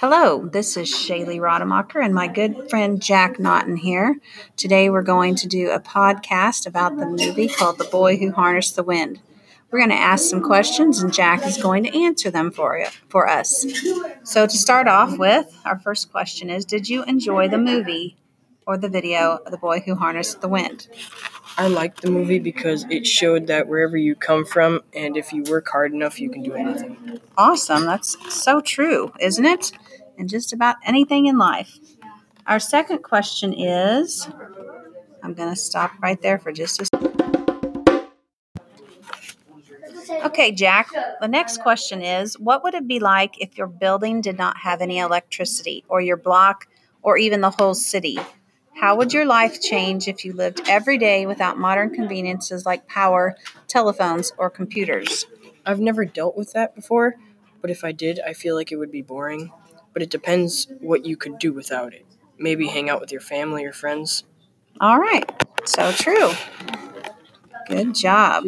Hello, this is Shaylee Rademacher and my good friend Jack Naughton here. Today we're going to do a podcast about the movie called The Boy Who Harnessed the Wind. We're going to ask some questions and Jack is going to answer them for you, for us. So to start off with, our first question is Did you enjoy the movie or the video of The Boy Who Harnessed the Wind? I liked the movie because it showed that wherever you come from and if you work hard enough, you can do anything. Awesome. That's so true, isn't it? And just about anything in life. Our second question is I'm going to stop right there for just a second. Okay, Jack. The next question is What would it be like if your building did not have any electricity, or your block, or even the whole city? How would your life change if you lived every day without modern conveniences like power, telephones, or computers? I've never dealt with that before, but if I did, I feel like it would be boring. But it depends what you could do without it. Maybe hang out with your family or friends. All right. So true. Good job.